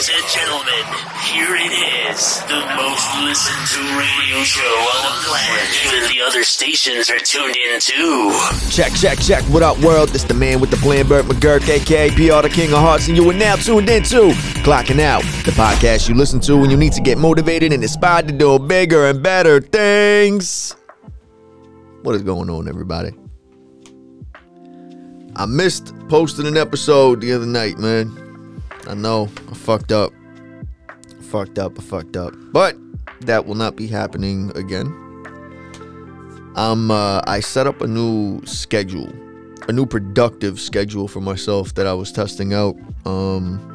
Ladies and gentlemen, here it is, the most listened to radio show on the planet. Even the other stations are tuned in too. Check, check, check. What up, world? This the man with the plan, Burt McGurk, aka PR, the King of Hearts, and you are now tuned in to Clocking Out, the podcast you listen to when you need to get motivated and inspired to do bigger and better things. What is going on, everybody? I missed posting an episode the other night, man. I know I fucked up. I fucked up. I fucked up. But that will not be happening again. Um, uh, I set up a new schedule, a new productive schedule for myself that I was testing out. Um,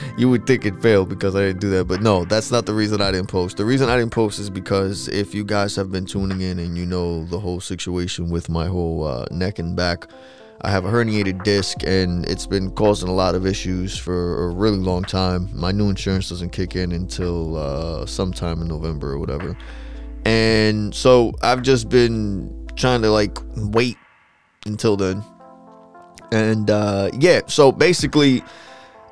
you would think it failed because I didn't do that, but no, that's not the reason I didn't post. The reason I didn't post is because if you guys have been tuning in and you know the whole situation with my whole uh, neck and back, I have a herniated disc and it's been causing a lot of issues for a really long time. My new insurance doesn't kick in until uh, sometime in November or whatever. And so I've just been trying to like wait until then. And uh, yeah, so basically,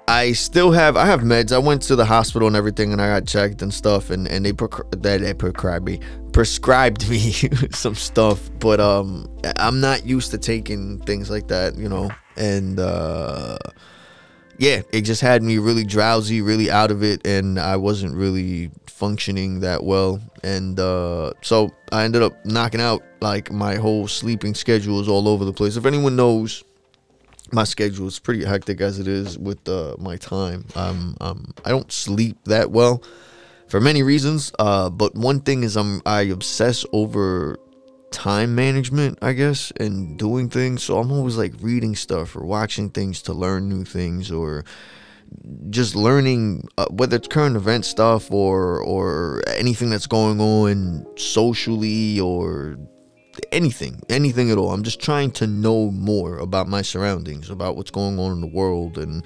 I still have I have meds. I went to the hospital and everything, and I got checked and stuff, and and they they, they prescribed me prescribed me some stuff, but um, I'm not used to taking things like that, you know, and uh, yeah, it just had me really drowsy, really out of it, and I wasn't really functioning that well, and uh, so I ended up knocking out like my whole sleeping schedule is all over the place. If anyone knows my schedule is pretty hectic as it is with uh, my time. Um, um, I don't sleep that well for many reasons. Uh, but one thing is I'm I obsess over time management, I guess, and doing things. So I'm always like reading stuff or watching things to learn new things or just learning uh, whether it's current event stuff or or anything that's going on socially or anything, anything at all. I'm just trying to know more about my surroundings, about what's going on in the world, and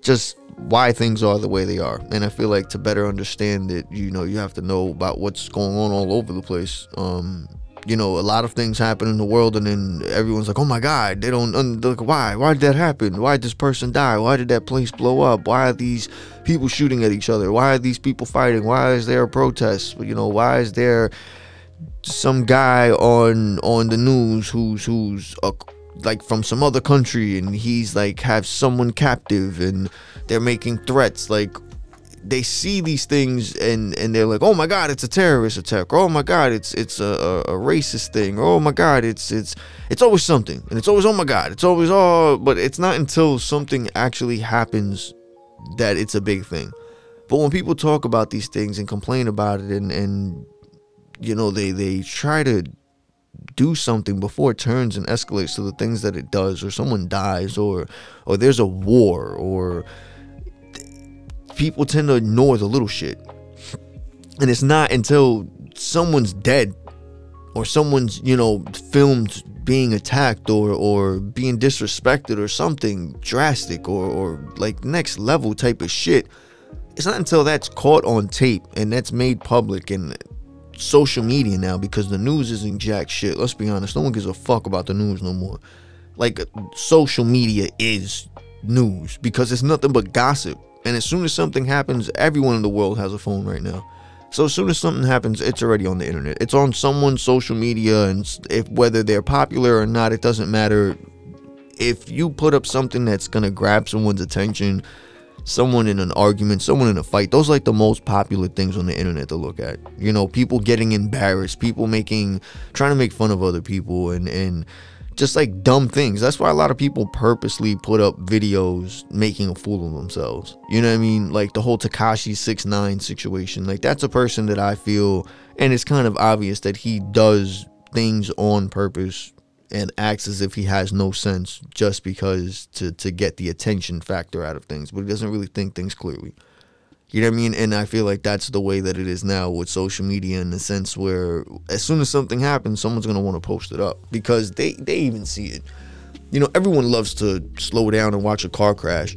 just why things are the way they are. And I feel like to better understand it, you know, you have to know about what's going on all over the place. Um, you know, a lot of things happen in the world, and then everyone's like, "Oh my God!" They don't look why. Why did that happen? Why did this person die? Why did that place blow up? Why are these people shooting at each other? Why are these people fighting? Why is there a protest? You know, why is there some guy on on the news who's who's a, like from some other country and he's like have someone captive and they're making threats like they see these things and and they're like oh my god it's a terrorist attack. Oh my god it's it's a, a, a racist thing. Oh my god it's it's it's always something. And it's always oh my god it's always oh but it's not until something actually happens that it's a big thing. But when people talk about these things and complain about it and and you know they they try to do something before it turns and escalates to the things that it does or someone dies or or there's a war or people tend to ignore the little shit. And it's not until someone's dead or someone's you know filmed being attacked or or being disrespected or something drastic or or like next level type of shit it's not until that's caught on tape and that's made public and social media now because the news isn't jack shit. Let's be honest. No one gives a fuck about the news no more. Like social media is news because it's nothing but gossip. And as soon as something happens, everyone in the world has a phone right now. So as soon as something happens, it's already on the internet. It's on someone's social media, and if whether they're popular or not, it doesn't matter. If you put up something that's gonna grab someone's attention, someone in an argument, someone in a fight. Those are like the most popular things on the internet to look at. You know, people getting embarrassed, people making trying to make fun of other people and and just like dumb things. That's why a lot of people purposely put up videos making a fool of themselves. You know what I mean? Like the whole Tekashi 69 situation. Like that's a person that I feel and it's kind of obvious that he does things on purpose and acts as if he has no sense just because to to get the attention factor out of things, but he doesn't really think things clearly. You know what I mean? And I feel like that's the way that it is now with social media in the sense where as soon as something happens, someone's gonna want to post it up because they they even see it. You know, everyone loves to slow down and watch a car crash.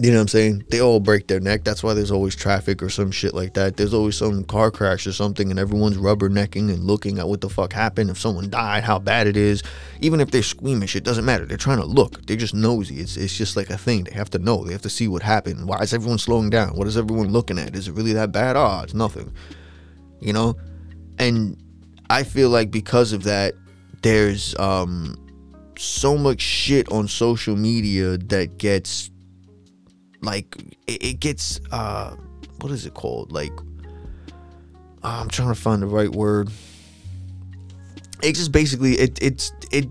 You know what I'm saying? They all break their neck. That's why there's always traffic or some shit like that. There's always some car crash or something, and everyone's rubbernecking and looking at what the fuck happened. If someone died, how bad it is. Even if they're squeamish, it doesn't matter. They're trying to look. They're just nosy. It's, it's just like a thing. They have to know. They have to see what happened. Why is everyone slowing down? What is everyone looking at? Is it really that bad? Oh, it's nothing. You know? And I feel like because of that, there's um so much shit on social media that gets like it, it gets uh what is it called like uh, i'm trying to find the right word it just basically it it's it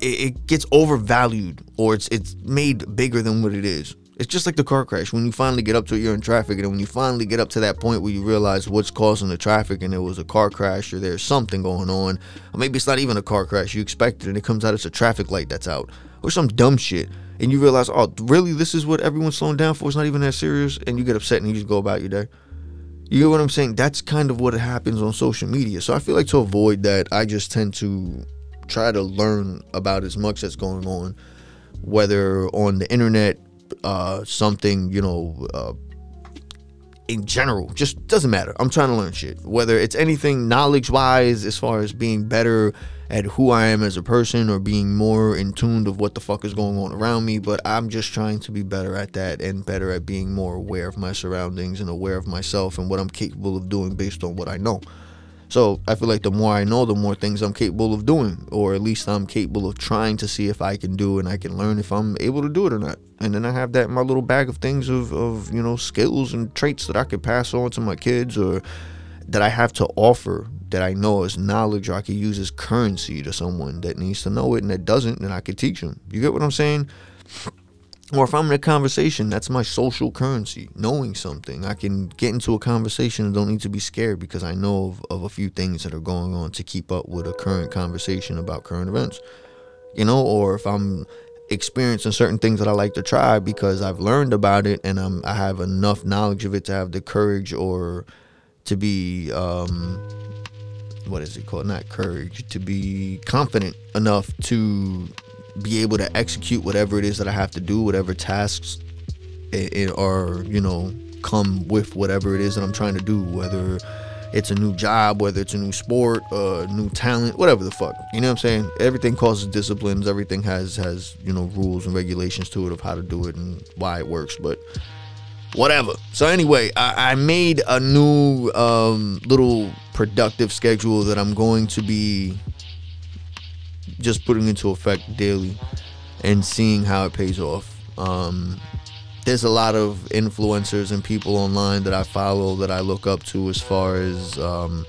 it gets overvalued or it's it's made bigger than what it is it's just like the car crash. When you finally get up to it, you're in traffic, and when you finally get up to that point where you realize what's causing the traffic, and it was a car crash, or there's something going on, or maybe it's not even a car crash. You expect it, and it comes out it's a traffic light that's out, or some dumb shit, and you realize, oh, really, this is what everyone's slowing down for. It's not even that serious, and you get upset and you just go about your day. You get what I'm saying? That's kind of what happens on social media. So I feel like to avoid that, I just tend to try to learn about as much that's going on, whether on the internet uh, something, you know, uh, in general, just doesn't matter. I'm trying to learn shit. Whether it's anything knowledge wise, as far as being better at who I am as a person or being more in tune of what the fuck is going on around me, but I'm just trying to be better at that and better at being more aware of my surroundings and aware of myself and what I'm capable of doing based on what I know. So I feel like the more I know, the more things I'm capable of doing, or at least I'm capable of trying to see if I can do and I can learn if I'm able to do it or not. And then I have that in my little bag of things of, of you know skills and traits that I could pass on to my kids or that I have to offer that I know as knowledge or I could use as currency to someone that needs to know it and that doesn't, then I could teach them. You get what I'm saying? or if I'm in a conversation, that's my social currency. Knowing something, I can get into a conversation and don't need to be scared because I know of, of, a few things that are going on to keep up with a current conversation about current events. You know, or if I'm experiencing certain things that I like to try because I've learned about it and I'm I have enough knowledge of it to have the courage or to be um what is it called? Not courage, to be confident enough to be able to execute whatever it is that I have to do, whatever tasks it, it are, you know, come with whatever it is that I'm trying to do, whether it's a new job, whether it's a new sport, uh, new talent, whatever the fuck. You know what I'm saying? Everything causes disciplines. Everything has has you know rules and regulations to it of how to do it and why it works. But whatever. So anyway, I, I made a new um, little productive schedule that I'm going to be just putting into effect daily and seeing how it pays off. Um, there's a lot of influencers and people online that I follow that I look up to as far as um,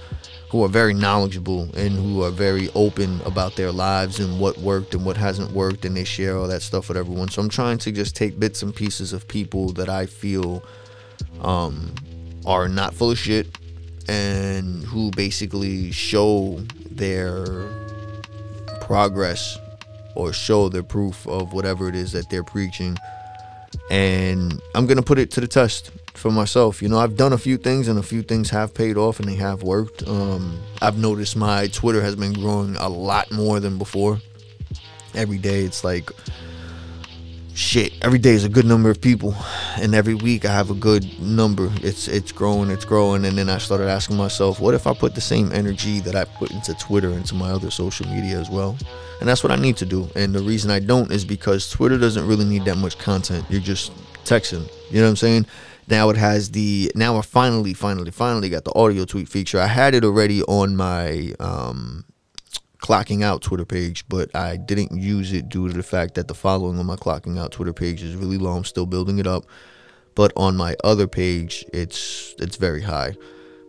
who are very knowledgeable and who are very open about their lives and what worked and what hasn't worked and they share all that stuff with everyone. So I'm trying to just take bits and pieces of people that I feel um, are not full of shit and who basically show their progress or show their proof of whatever it is that they're preaching. And I'm to put it to the test for myself. You know, I've done a few things and a few things have paid off and they have worked. Um, I've noticed my Twitter has been growing a lot more than before. Every day it's like shit every day is a good number of people. And every week i have a good number. It's it's growing it's growing. And then i started asking myself what if i put the same energy that i put into twitter into my other social media as well? And that's what i need to do. And the reason i don't is because twitter doesn't really need that much content. You're just texting. You know what i'm saying now it has the now i finally finally finally got the audio tweet feature i had it already on my um clocking out Twitter page, but I didn't use it due to the fact that the following on my clocking out Twitter page is really low. I'm still building it up, but on my other page, it's it's very high,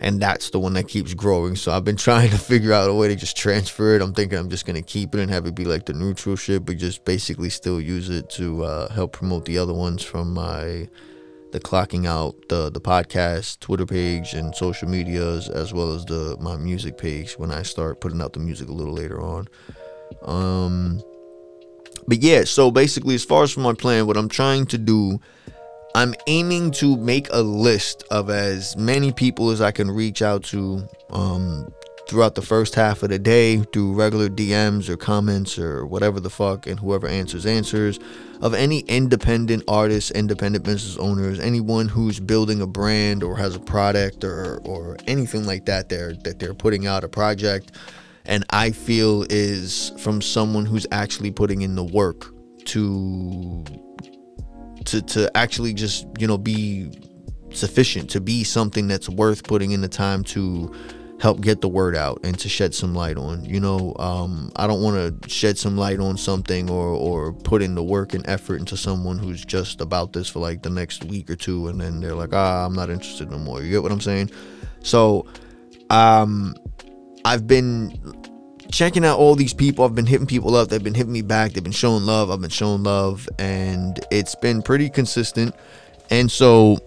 and that's the one that keeps growing. So I've been trying to figure out a way to just transfer it. I'm thinking I'm just gonna keep it and have it be like the neutral shit, but just basically still use it to uh, help promote the other ones from my the clocking out the the podcast twitter page and social medias as well as the my music page when i start putting out the music a little later on. Um but yeah so basically as far as for my plan what i'm trying to do i'm aiming to make a list of as many people as i can reach out to um throughout the first half of the day through regular DMs or comments or whatever the fuck, and whoever answers, answers of any independent artists, independent business owners, anyone who's building a brand or has a product or or anything like that they're that they're putting out a project. And I feel is from someone who's actually putting in the work to to to actually just, you know, be sufficient to be something that's worth putting in the time to help get the word out and to shed some light on. You know, um, I don't want to shed some light on something or or put in the work and effort into someone who's just about this for like the next week or two, and then they're like, ah, I'm not interested no more. You get what I'm saying? So, um, I've been checking out all these people. I've been hitting people up. They've been hitting me back. They've been showing love. I've been showing love, and it's been pretty consistent. And so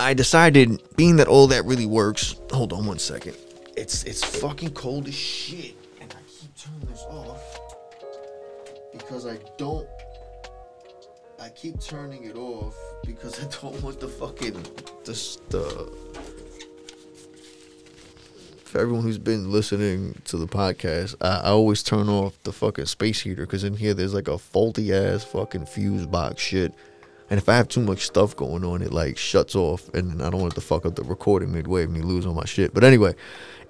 I decided, being that all that really works. Hold on one second. It's it's fucking cold as shit, and I keep turning this off because I don't. I keep turning it off because I don't want the fucking the the. For everyone who's been listening to the podcast, I, I always turn off the fucking space heater because in here there's like a faulty ass fucking fuse box shit and if I have too much stuff going on, it like shuts off, and I don't want it to fuck up the recording midway and me lose all my shit. But anyway,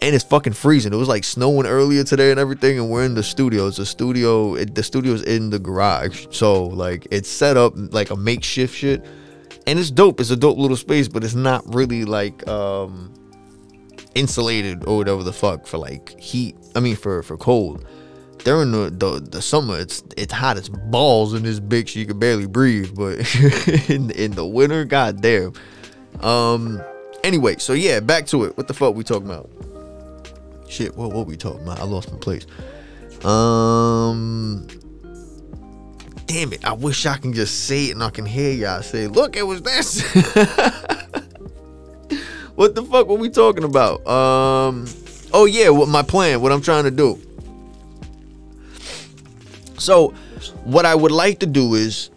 and it's fucking freezing. It was like snowing earlier today and everything, and we're in the studio. It's a studio. It, the studio's in the garage, so like it's set up like a makeshift shit, and it's dope. It's a dope little space, but it's not really like um insulated or whatever the fuck for like heat. I mean for for cold during the, the, the summer it's it's hot as balls in this bitch. So you can barely breathe but in, in the winter god damn um anyway so yeah back to it. What the fuck we talking about? Shit what what we talking about? I lost my place. Um damn it. I wish i can just say it and i can hear y'all say look it was this. What the fuck were we talking about? Um oh yeah what my plan what i'm trying to do so, what I would like to do is,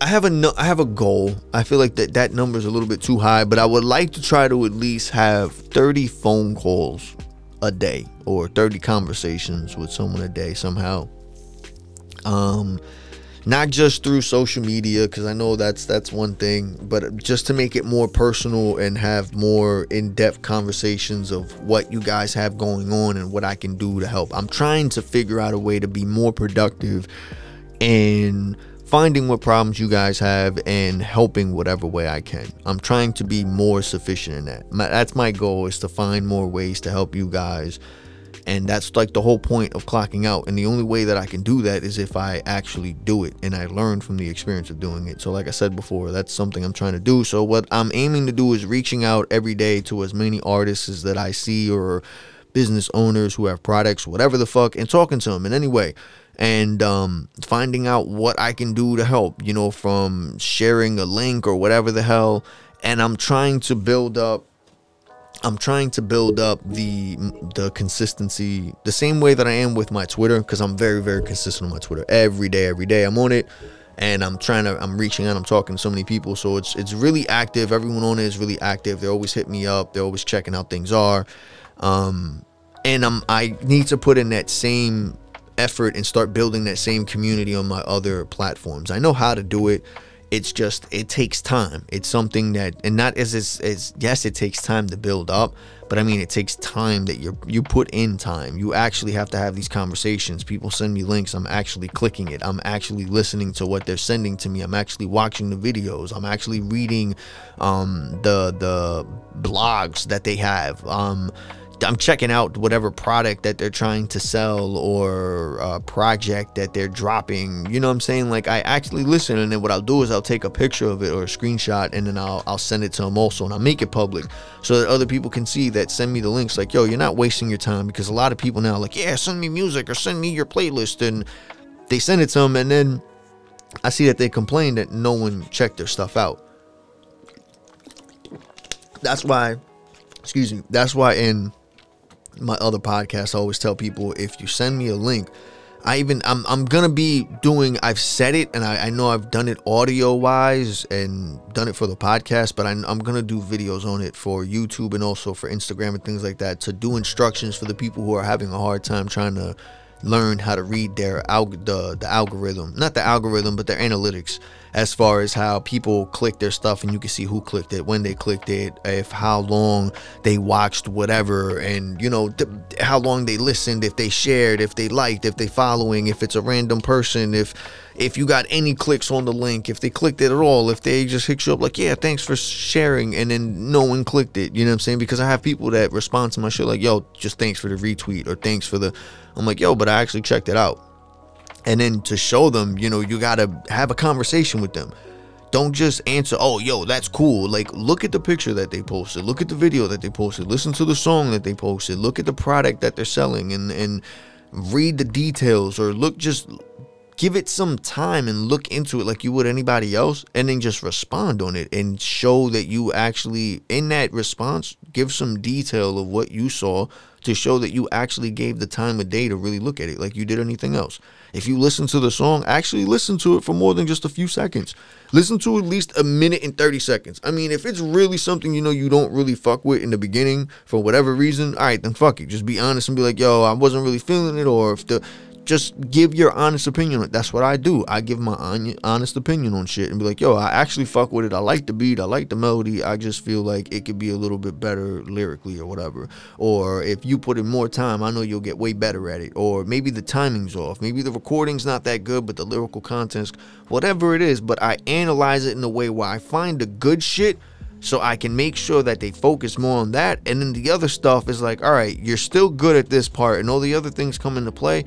I have a I have a goal. I feel like that that number is a little bit too high, but I would like to try to at least have 30 phone calls a day or 30 conversations with someone a day somehow. Um, not just through social media because i know that's that's one thing but just to make it more personal and have more in-depth conversations of what you guys have going on and what i can do to help. I'm trying to figure out a way to be more productive and finding what problems you guys have and helping whatever way i can. I'm trying to be more sufficient in that. My, that's my goal is to find more ways to help you guys and that's like the whole point of clocking out. And the only way that I can do that is if I actually do it and I learn from the experience of doing it. So, like I said before, that's something I'm trying to do. So, what I'm aiming to do is reaching out every day to as many artists as that I see or business owners who have products, whatever the fuck, and talking to them in any way and um, finding out what I can do to help, you know, from sharing a link or whatever the hell. And I'm trying to build up I'm trying to build up the the consistency the same way that I am with my Twitter because I'm very very consistent on my Twitter. Every day every day I'm on it and I'm trying to I'm reaching out I'm talking to so many people so it's it's really active. Everyone on it is really active. They always hit me up. They're always checking how things are. Um and I'm I need to put in that same effort and start building that same community on my other platforms. I know how to do it it's just it takes time. It's something that and not as as, as yes it takes time to build up but i mean it takes time that you you put in time. You actually have to have these conversations. People send me links. I'm actually clicking it. I'm actually listening to what they're sending to me. I'm actually watching the videos. I'm actually reading um the the blogs that they have. Um I'm checking out whatever product that they're trying to sell or a project that they're dropping. You know what I'm saying? Like I actually listen, and then what I'll do is I'll take a picture of it or a screenshot, and then I'll I'll send it to them also, and I'll make it public so that other people can see that. Send me the links. Like yo, you're not wasting your time because a lot of people now like yeah, send me music or send me your playlist, and they send it to them, and then I see that they complain that no one checked their stuff out. That's why, excuse me. That's why in my other podcasts, I always tell people if you send me a link, I even I'm I'm gonna be doing. I've said it, and I, I know I've done it audio wise and done it for the podcast, but I, I'm gonna do videos on it for YouTube and also for Instagram and things like that to do instructions for the people who are having a hard time trying to learn how to read their alg- the the algorithm, not the algorithm, but their analytics, as far as how people click their stuff, and you can see who clicked it, when they clicked it, if how long they watched whatever, and you know th- how long they listened, if they shared, if they liked, if they following, if it's a random person, if if you got any clicks on the link, if they clicked it at all, if they just hit you up like, yeah, thanks for sharing, and then no one clicked it, you know what I'm saying? Because I have people that respond to my shit like, yo, just thanks for the retweet or thanks for the. I'm like, yo, but I actually checked it out. And then to show them, you know, you gotta have a conversation with them. Don't just answer, oh, yo, that's cool. Like, look at the picture that they posted. Look at the video that they posted. Listen to the song that they posted. Look at the product that they're selling and, and read the details or look just give it some time and look into it like you would anybody else and then just respond on it and show that you actually in that response give some detail of what you saw to show that you actually gave the time of day to really look at it like you did anything else. If you listen to the song actually listen to it for more than just a few seconds. Listen to at least a minute and 30 seconds. I mean if it's really something you know you don't really fuck with in the beginning for whatever reason all right then fuck it. Just be honest and be like yo i wasn't really feeling it or if the just give your honest opinion. That's what I do. I give my honest opinion on shit and be like, yo, I actually fuck with it. I like the beat. I like the melody. I just feel like it could be a little bit better lyrically or whatever. Or if you put in more time, I know you'll get way better at it. Or maybe the timing's off. Maybe the recording's not that good, but the lyrical content's whatever it is. But I analyze it in a way where I find the good shit so I can make sure that they focus more on that. And then the other stuff is like, all right, you're still good at this part, and all the other things come into play.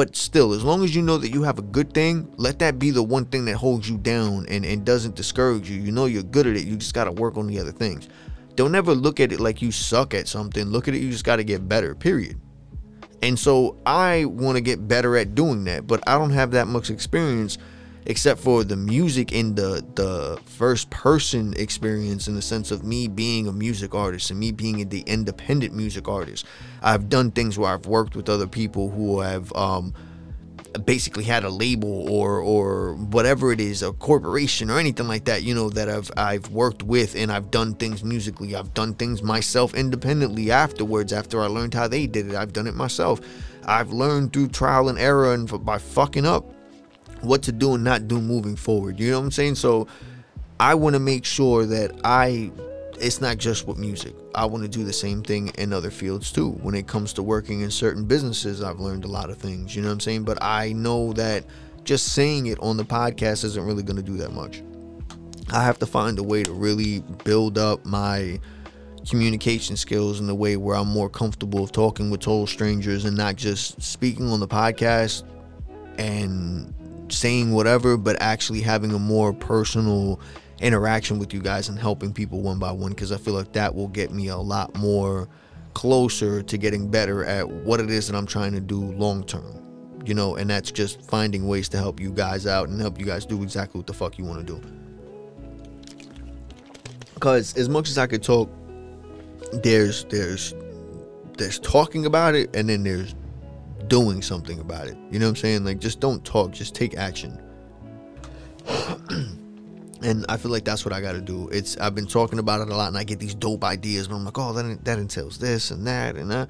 But still, as long as you know that you have a good thing, let that be the one thing that holds you down and, and doesn't discourage you. You know you're good at it. You just got to work on the other things. Don't ever look at it like you suck at something. Look at it, you just got to get better, period. And so I want to get better at doing that, but I don't have that much experience except for the music in the the first person experience in the sense of me being a music artist and me being the independent music artist. I've done things where i've worked with other people who have um, basically had a label or or whatever it is a corporation or anything like that you know that I've I've worked with and I've done things musically. I've done things myself independently afterwards after I learned how they did it. I've done it myself. I've learned through trial and error and by fucking up what to do and not do moving forward. You know what I'm saying? So I want to make sure that I it's not just with music. I want to do the same thing in other fields too. When it comes to working in certain businesses, I've learned a lot of things, you know what I'm saying? But I know that just saying it on the podcast isn't really going to do that much. I have to find a way to really build up my communication skills in a way where I'm more comfortable of talking with total strangers and not just speaking on the podcast and saying whatever, but actually having a more personal interaction with you guys and helping people one by one because I feel like that will get me a lot more closer to getting better at what it is that I'm trying to do long term. You know, and that's just finding ways to help you guys out and help you guys do exactly what the fuck you want to do. Because as much as I could talk, there's there's there's talking about it and then there's doing something about it. You know what I'm saying? Like just don't talk, just take action. and I feel like that's what I got to do. It's I've been talking about it a lot, and I get these dope ideas, but I'm like, oh, that that entails this and that and that.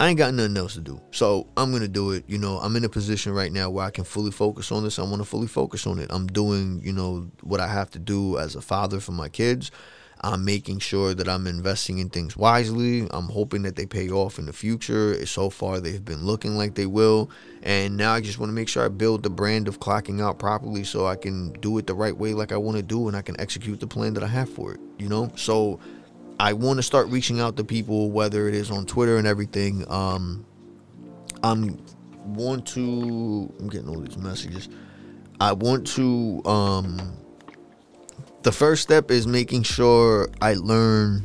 I ain't got nothing else to do, so I'm gonna do it. You know, I'm in a position right now where I can fully focus on this. I want to fully focus on it. I'm doing, you know, what I have to do as a father for my kids. I'm making sure that I'm investing in things wisely. I'm hoping that they pay off in the future. So far, they've been looking like they will. And now I just want to make sure I build the brand of clocking out properly so I can do it the right way, like I want to do, and I can execute the plan that I have for it, you know? So I want to start reaching out to people, whether it is on Twitter and everything. Um, I'm want to, I'm getting all these messages. I want to, um, the first step is making sure I learn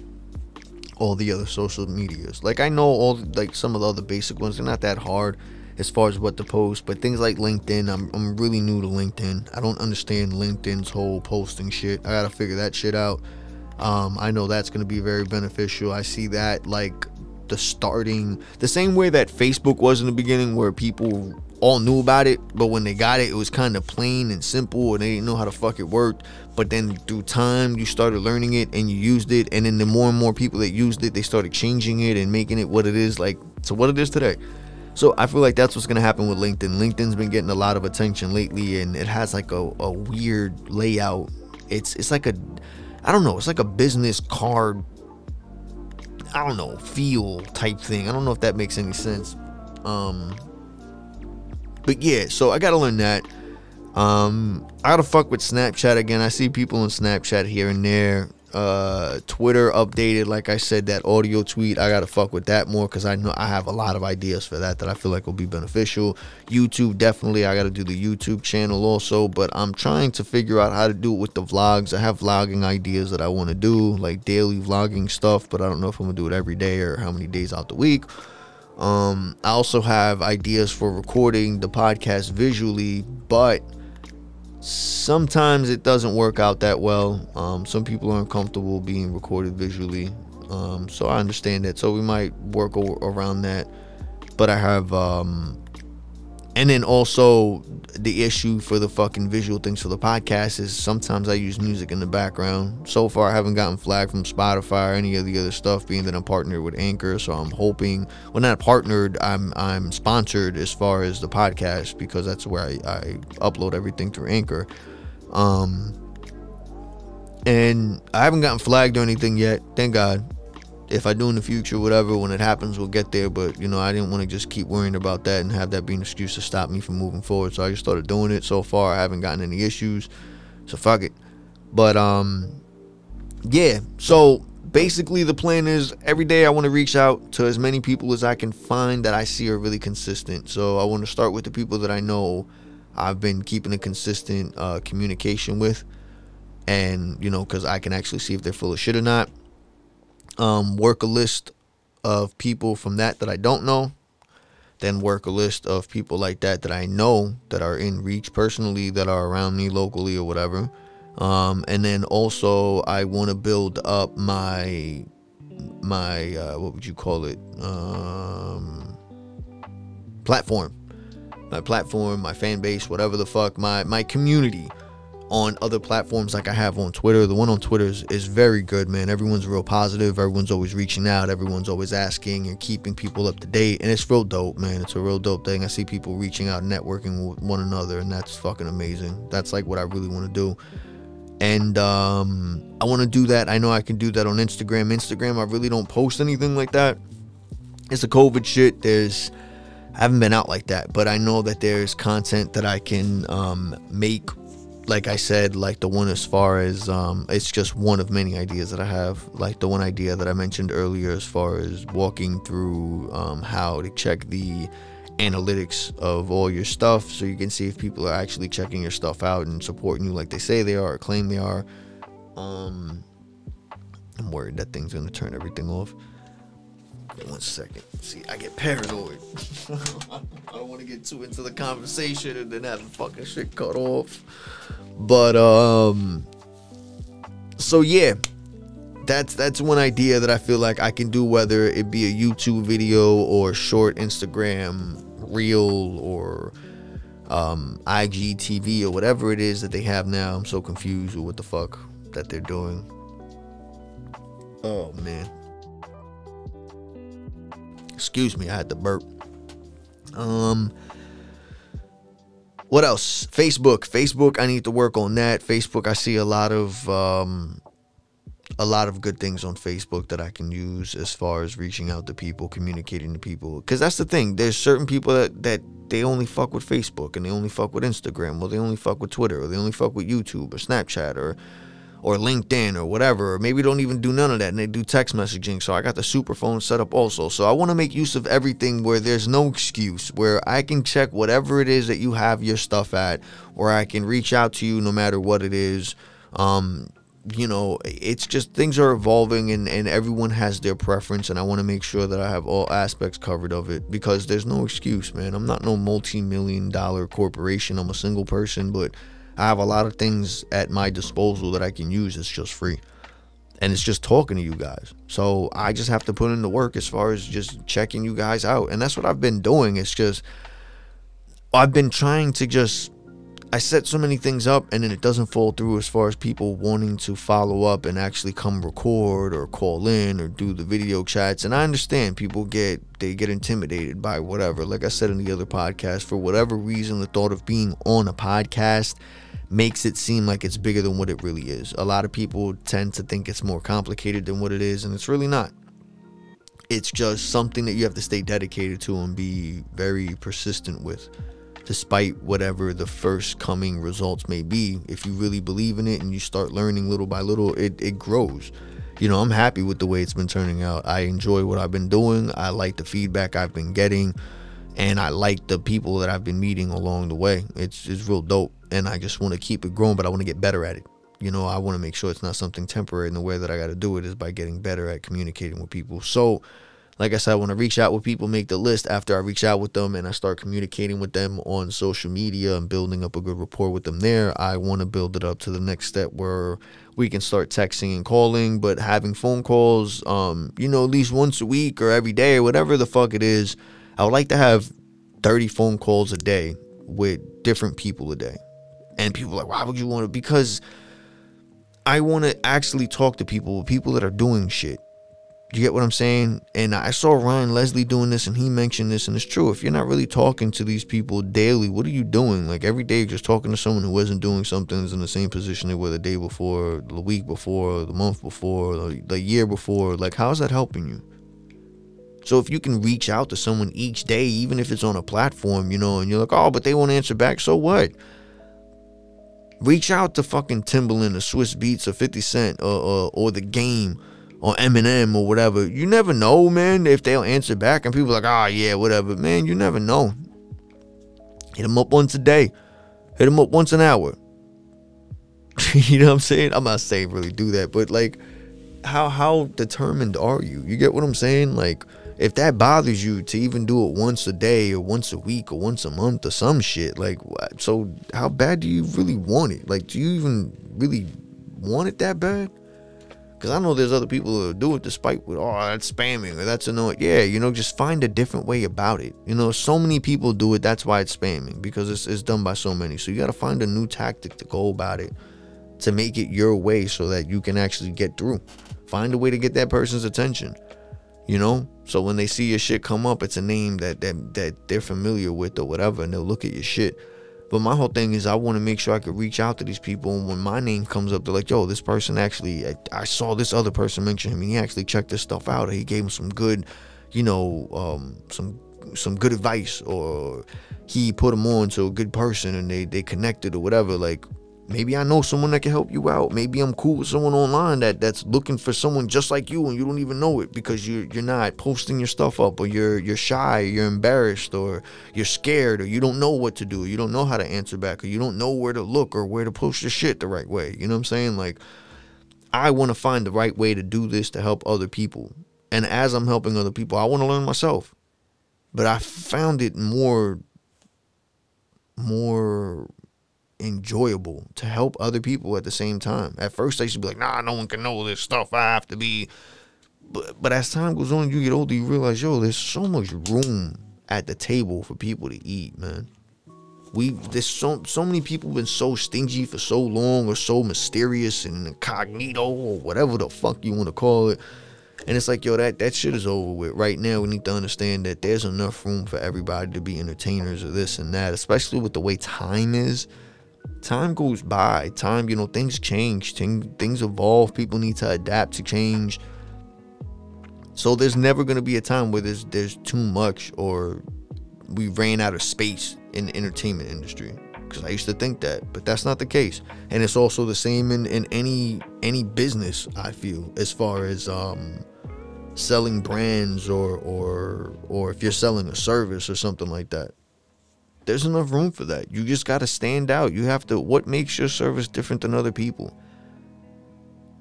all the other social medias. Like I know all like some of the other basic ones. They're not that hard as far as what to post, but things like LinkedIn, I'm I'm really new to LinkedIn. I don't understand LinkedIn's whole posting shit. I gotta figure that shit out. Um, I know that's gonna be very beneficial. I see that like the starting the same way that Facebook was in the beginning, where people all knew about it, but when they got it, it was kind of plain and simple, and they didn't know how the fuck it worked. But then through time, you started learning it and you used it, and then the more and more people that used it, they started changing it and making it what it is, like to what it is today. So I feel like that's what's gonna happen with LinkedIn. LinkedIn's been getting a lot of attention lately, and it has like a, a weird layout. It's it's like a I don't know, it's like a business card. I don't know, feel type thing. I don't know if that makes any sense. Um, but yeah, so I gotta learn that. Um, I gotta fuck with Snapchat again. I see people on Snapchat here and there. Uh, Twitter updated, like I said, that audio tweet. I gotta fuck with that more because I know I have a lot of ideas for that that I feel like will be beneficial. YouTube definitely. I gotta do the YouTube channel also, but I'm trying to figure out how to do it with the vlogs. I have vlogging ideas that I want to do, like daily vlogging stuff, but I don't know if I'm gonna do it every day or how many days out the week. Um, I also have ideas for recording the podcast visually, but sometimes it doesn't work out that well. Um, some people aren't comfortable being recorded visually, um, so I understand that. So we might work around that. But I have um, and then also the issue for the fucking visual things for the podcast is sometimes I use music in the background. So far, I haven't gotten flagged from Spotify or any of the other stuff, being that I'm partnered with Anchor. So I'm hoping, well, not partnered, I'm I'm sponsored as far as the podcast because that's where I, I upload everything through Anchor. Um, and I haven't gotten flagged or anything yet. Thank God if I do in the future, whatever, when it happens, we'll get there. But you know, I didn't want to just keep worrying about that and have that be an excuse to stop me from moving forward. So I just started doing it. So far, I haven't gotten any issues. So fuck it. But um, yeah. So basically, the plan is every day I want to reach out to as many people as I can find that I see are really consistent. So I want to start with the people that I know I've been keeping a consistent uh, communication with, and you know, because I can actually see if they're full of shit or not um, work a list of people from that that I don't know, then work a list of people like that that I know that are in reach personally, that are around me locally or whatever. Um, and then also I want to build up my my uh, what would you call it? Um, platform, my platform, my fan base, whatever the fuck, my my community on other platforms like I have on Twitter. The one on Twitter is, is very good, man. Everyone's real positive. Everyone's always reaching out. Everyone's always asking and keeping people up to date. And it's real dope, man. It's a real dope thing. I see people reaching out, networking with one another, and that's fucking amazing. That's like what I really want to do. And um, I want to do that. I know I can do that on Instagram. Instagram, I really don't post anything like that. It's a COVID shit. There's I haven't been out like that, but I know that there's content that I can um, make like I said, like the one as far as um, it's just one of many ideas that I have. Like the one idea that I mentioned earlier, as far as walking through um, how to check the analytics of all your stuff, so you can see if people are actually checking your stuff out and supporting you like they say they are or claim they are. Um, I'm worried that thing's gonna turn everything off. One second. See, I get paranoid. I don't want to get too into the conversation and then have the fucking shit cut off. But um so yeah. That's that's one idea that I feel like I can do whether it be a YouTube video or short Instagram reel or um IGTV or whatever it is that they have now. I'm so confused with what the fuck that they're doing. Oh man. Excuse me, I had to burp. Um what else? Facebook. Facebook, I need to work on that. Facebook, I see a lot of um a lot of good things on Facebook that I can use as far as reaching out to people, communicating to people. Cause that's the thing. There's certain people that that they only fuck with Facebook and they only fuck with Instagram, or they only fuck with Twitter, or they only fuck with YouTube or Snapchat or or LinkedIn or whatever, or maybe don't even do none of that and they do text messaging. So I got the SuperPhone set up also. So I want to make use of everything where there's no excuse, where I can check whatever it is that you have your stuff at, or I can reach out to you no matter what it is. Um, you know, it's just things are evolving and, and everyone has their preference, and I want to make sure that I have all aspects covered of it because there's no excuse, man. I'm not no multi million dollar corporation, I'm a single person, but I have a lot of things at my disposal that I can use. It's just free. And it's just talking to you guys. So I just have to put in the work as far as just checking you guys out. And that's what I've been doing. It's just I've been trying to just I set so many things up and then it doesn't fall through as far as people wanting to follow up and actually come record or call in or do the video chats. And I understand people get they get intimidated by whatever. Like I said in the other podcast, for whatever reason, the thought of being on a podcast makes it seem like it's bigger than what it really is. A lot of people tend to think it's more complicated than what it is, and it's really not. It's just something that you have to stay dedicated to and be very persistent with despite whatever the first coming results may be. If you really believe in it and you start learning little by little, it, it grows. You know, I'm happy with the way it's been turning out. I enjoy what I've been doing. I like the feedback I've been getting. And I like the people that I've been meeting along the way. It's it's real dope. And I just want to keep it growing, but I want to get better at it. You know, I want to make sure it's not something temporary. And the way that I got to do it is by getting better at communicating with people. So, like I said, when I want to reach out with people, make the list after I reach out with them and I start communicating with them on social media and building up a good rapport with them there. I want to build it up to the next step where we can start texting and calling, but having phone calls, um, you know, at least once a week or every day or whatever the fuck it is. I would like to have 30 phone calls a day with different people a day. And people like, why would you want to? Because I want to actually talk to people, people that are doing shit you get what I'm saying? And I saw Ryan Leslie doing this and he mentioned this, and it's true. If you're not really talking to these people daily, what are you doing? Like every day, just talking to someone who wasn't doing something is in the same position they were the day before, the week before, the month before, the year before. Like, how's that helping you? So if you can reach out to someone each day, even if it's on a platform, you know, and you're like, oh, but they won't answer back, so what? Reach out to fucking Timbaland or Swizz Beatz or 50 Cent or, or, or The Game or Eminem or whatever. You never know, man, if they'll answer back. And people like, ah, oh, yeah, whatever. Man, you never know. Hit them up once a day. Hit them up once an hour. you know what I'm saying? I'm not saying really do that, but like, how how determined are you? You get what I'm saying? Like, if that bothers you to even do it once a day or once a week or once a month or some shit, like, so how bad do you really want it? Like, do you even really want it that bad? Because I know there's other people who do it despite with, oh, that's spamming or that's annoying. Yeah, you know, just find a different way about it. You know, so many people do it. That's why it's spamming because it's, it's done by so many. So you got to find a new tactic to go about it to make it your way so that you can actually get through. Find a way to get that person's attention. You know, so when they see your shit come up, it's a name that that that they're familiar with or whatever, and they'll look at your shit but my whole thing is I want to make sure I could reach out to these people. And when my name comes up, they're like, yo, this person actually, I, I saw this other person mention him and he actually checked this stuff out. He gave him some good, you know, um, some some good advice or he put him on to a good person and they, they connected or whatever. Like, maybe I know someone that can help you out. Maybe I'm cool with someone online that that's looking for someone just like you and you don't even know it because you're you're not posting your stuff up or you're you're shy, or you're embarrassed or you're scared or you don't know what to do. You don't know how to answer back or you don't know where to look or where to post your shit the right way. You know what I'm saying? Like I want to find the right way to do this to help other people. And as I'm helping other people, I want to learn myself. But I found it more more enjoyable to help other people at the same time. At first, I used to be like, nah, no one can know this stuff. I have to be. But, but as time goes on, you get older, you realize, yo, there's so much room at the table for people to eat, man. We there's so so many people been so stingy for so long or so mysterious and incognito or whatever the fuck you want to call it. And it's like, yo, that, that shit is over with. Right now, we need to understand that there's enough room for everybody to be entertainers or this and that, especially with the way time is time goes by time you know things change things, things evolve people need to adapt to change. So there's never going to be a time where there's there's too much or we ran out of space in the entertainment industry. Because i used to think that but that's not the case. And it's also the same in, in any any business i feel as far as um selling brands or or or if you're selling a service or something like that there's enough room for that. You just got to stand out. You have to, what makes your service different than other people?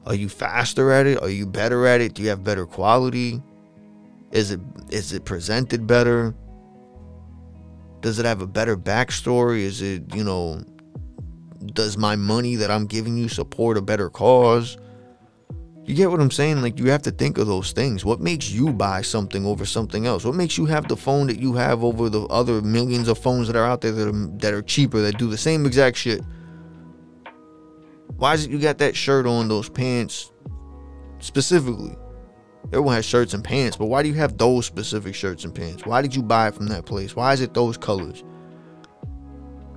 Are you faster at it? Are you better at it? Do you have better quality? Is it is it presented better? Does it have a better backstory? Is it, you know, does my money that I'm giving you support a better cause? You get what I'm saying? Like you have to think of those things. What makes you buy something over something else? What makes you have the phone that you have over the other millions of phones that are out there that are, that are cheaper that do the same exact shit? Why is it you got that shirt on, those pants specifically? Everyone has shirts and pants, but why do you have those specific shirts and pants? Why did you buy it from that place? Why is it those colors?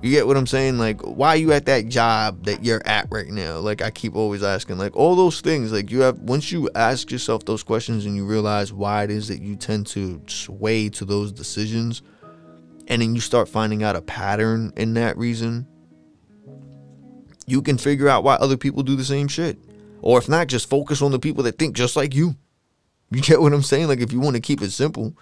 You get what I'm saying? Like, why are you at that job that you're at right now? Like, I keep always asking, like, all those things. Like, you have, once you ask yourself those questions and you realize why it is that you tend to sway to those decisions, and then you start finding out a pattern in that reason, you can figure out why other people do the same shit. Or if not, just focus on the people that think just like you. You get what I'm saying? Like, if you want to keep it simple,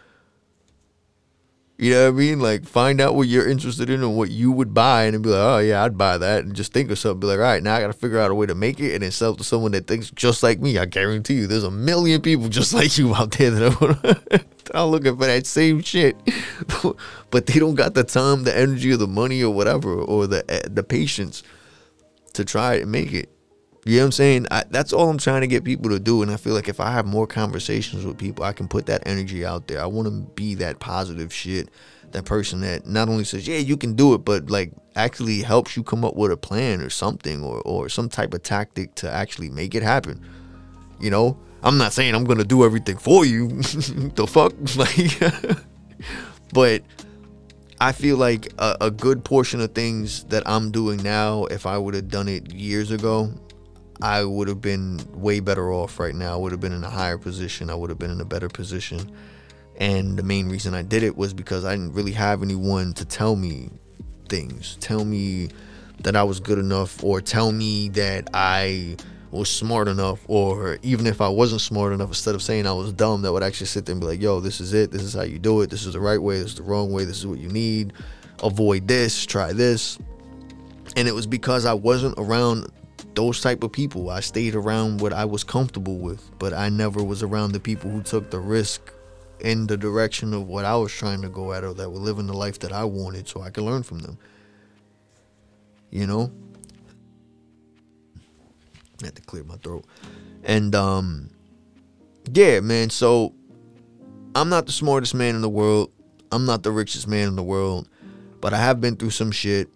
you know what I mean? Like, find out what you're interested in and what you would buy, and be like, oh, yeah, I'd buy that. And just think of something. Be like, all right, now I got to figure out a way to make it and then sell it to someone that thinks just like me. I guarantee you, there's a million people just like you out there that are looking for that same shit. but they don't got the time, the energy, or the money, or whatever, or the, eh, the patience to try and make it. You know what I'm saying? I, that's all I'm trying to get people to do. And I feel like if I have more conversations with people, I can put that energy out there. I want to be that positive shit, that person that not only says, yeah, you can do it, but like actually helps you come up with a plan or something or, or some type of tactic to actually make it happen. You know, I'm not saying I'm going to do everything for you. the fuck? Like, but I feel like a, a, good portion of things that I'm doing now, if I would have done it years ago, I would have been way better off right now. I would have been in a higher position. I would have been in a better position. And the main reason I did it was because I didn't really have anyone to tell me things, tell me that I was good enough, or tell me that I was smart enough, or even if I wasn't smart enough, instead of saying I was dumb, that would actually sit there and be like, yo, this is it. This is how you do it. This is the right way. This is the wrong way. This is what you need. Avoid this. Try this. And it was because I wasn't around those type of people. I stayed around what I was comfortable with, but I never was around the people who took the risk in the direction of what I was trying to go at or that were living the life that I wanted so I could learn from them. You know? I had to clear my throat. And um yeah, man, so I'm not the smartest man in the world. I'm not the richest man in the world, but I have been through some shit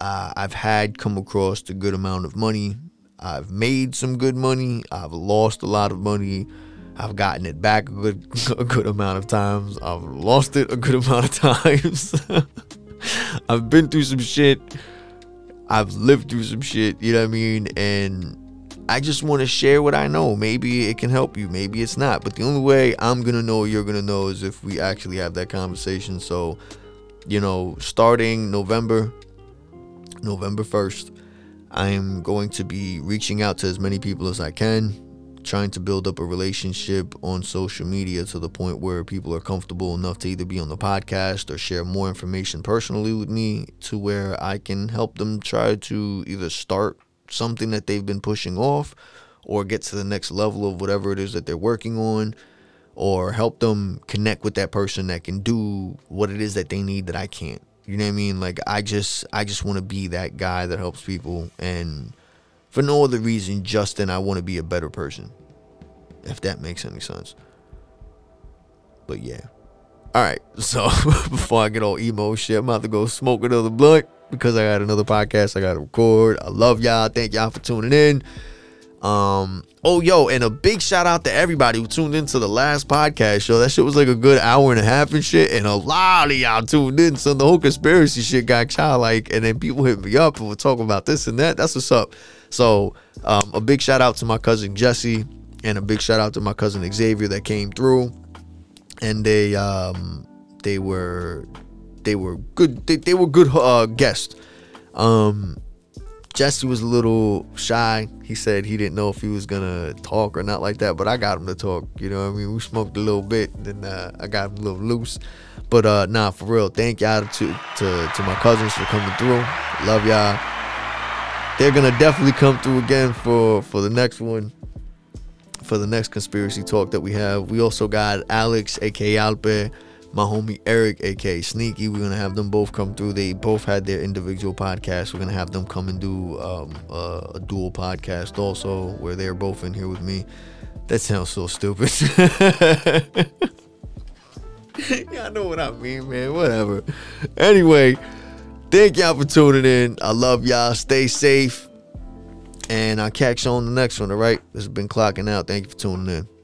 uh, I've had come across a good amount of money. I've made some good money. I've lost a lot of money. I've gotten it back a good a good amount of times. I've lost it a good amount of times. I've been through some shit. I've lived through some shit, you know what I mean? And I just want to share what I know. Maybe it can help you, maybe it's not. But the only way I'm going to know you're going to know is if we actually have that conversation. So, you know, starting November, November 1st, I am going to be reaching out to as many people as I can, trying to build up a relationship on social media to the point where people are comfortable enough to either be on the podcast or share more information personally with me to where I can help them try to either start something that they've been pushing off or get to the next level of whatever it is that they're working on or help them connect with that person that can do what it is that they need that I can't. You know what I mean? Like I just I just want to be that guy that helps people and for no other reason just then I want to be a better person. If that makes any sense. But yeah. Alright, so before I get all emo shit, I'm about to go smoke another blunt because I got another podcast I gotta record. I love y'all. Thank y'all for tuning in. Um, oh yo, and a big shout out to everybody who tuned into the last podcast show. That shit was like a good hour and a half and shit, and a lot of y'all tuned in. So the whole conspiracy shit got childlike, and then people hit me up and were talking about this and that. That's what's up. So um, a big shout out to my cousin Jesse, and a big shout out to my cousin Xavier that came through, and they um they were they were good they, they were good uh guests. Um Jesse was a little shy. He said he didn't know if he was gonna talk or not like that, but I got him to talk. You know what I mean? We smoked a little bit, then uh, I got him a little loose. But uh, nah, for real, thank y'all to, to to my cousins for coming through. Love y'all. They're gonna definitely come through again for for the next one, for the next conspiracy talk that we have. We also got Alex, aka Alpe, my homie Eric, aka Sneaky. We're gonna have them both come through. They both had their individual podcasts. We're gonna have them come and do um, uh, a dual podcast also, where they're both in here with me. That sounds so stupid. y'all know what I mean, man. Whatever. Anyway, thank y'all for tuning in. I love y'all. Stay safe. And I'll catch you on the next one, all right? This has been Clocking Out. Thank you for tuning in.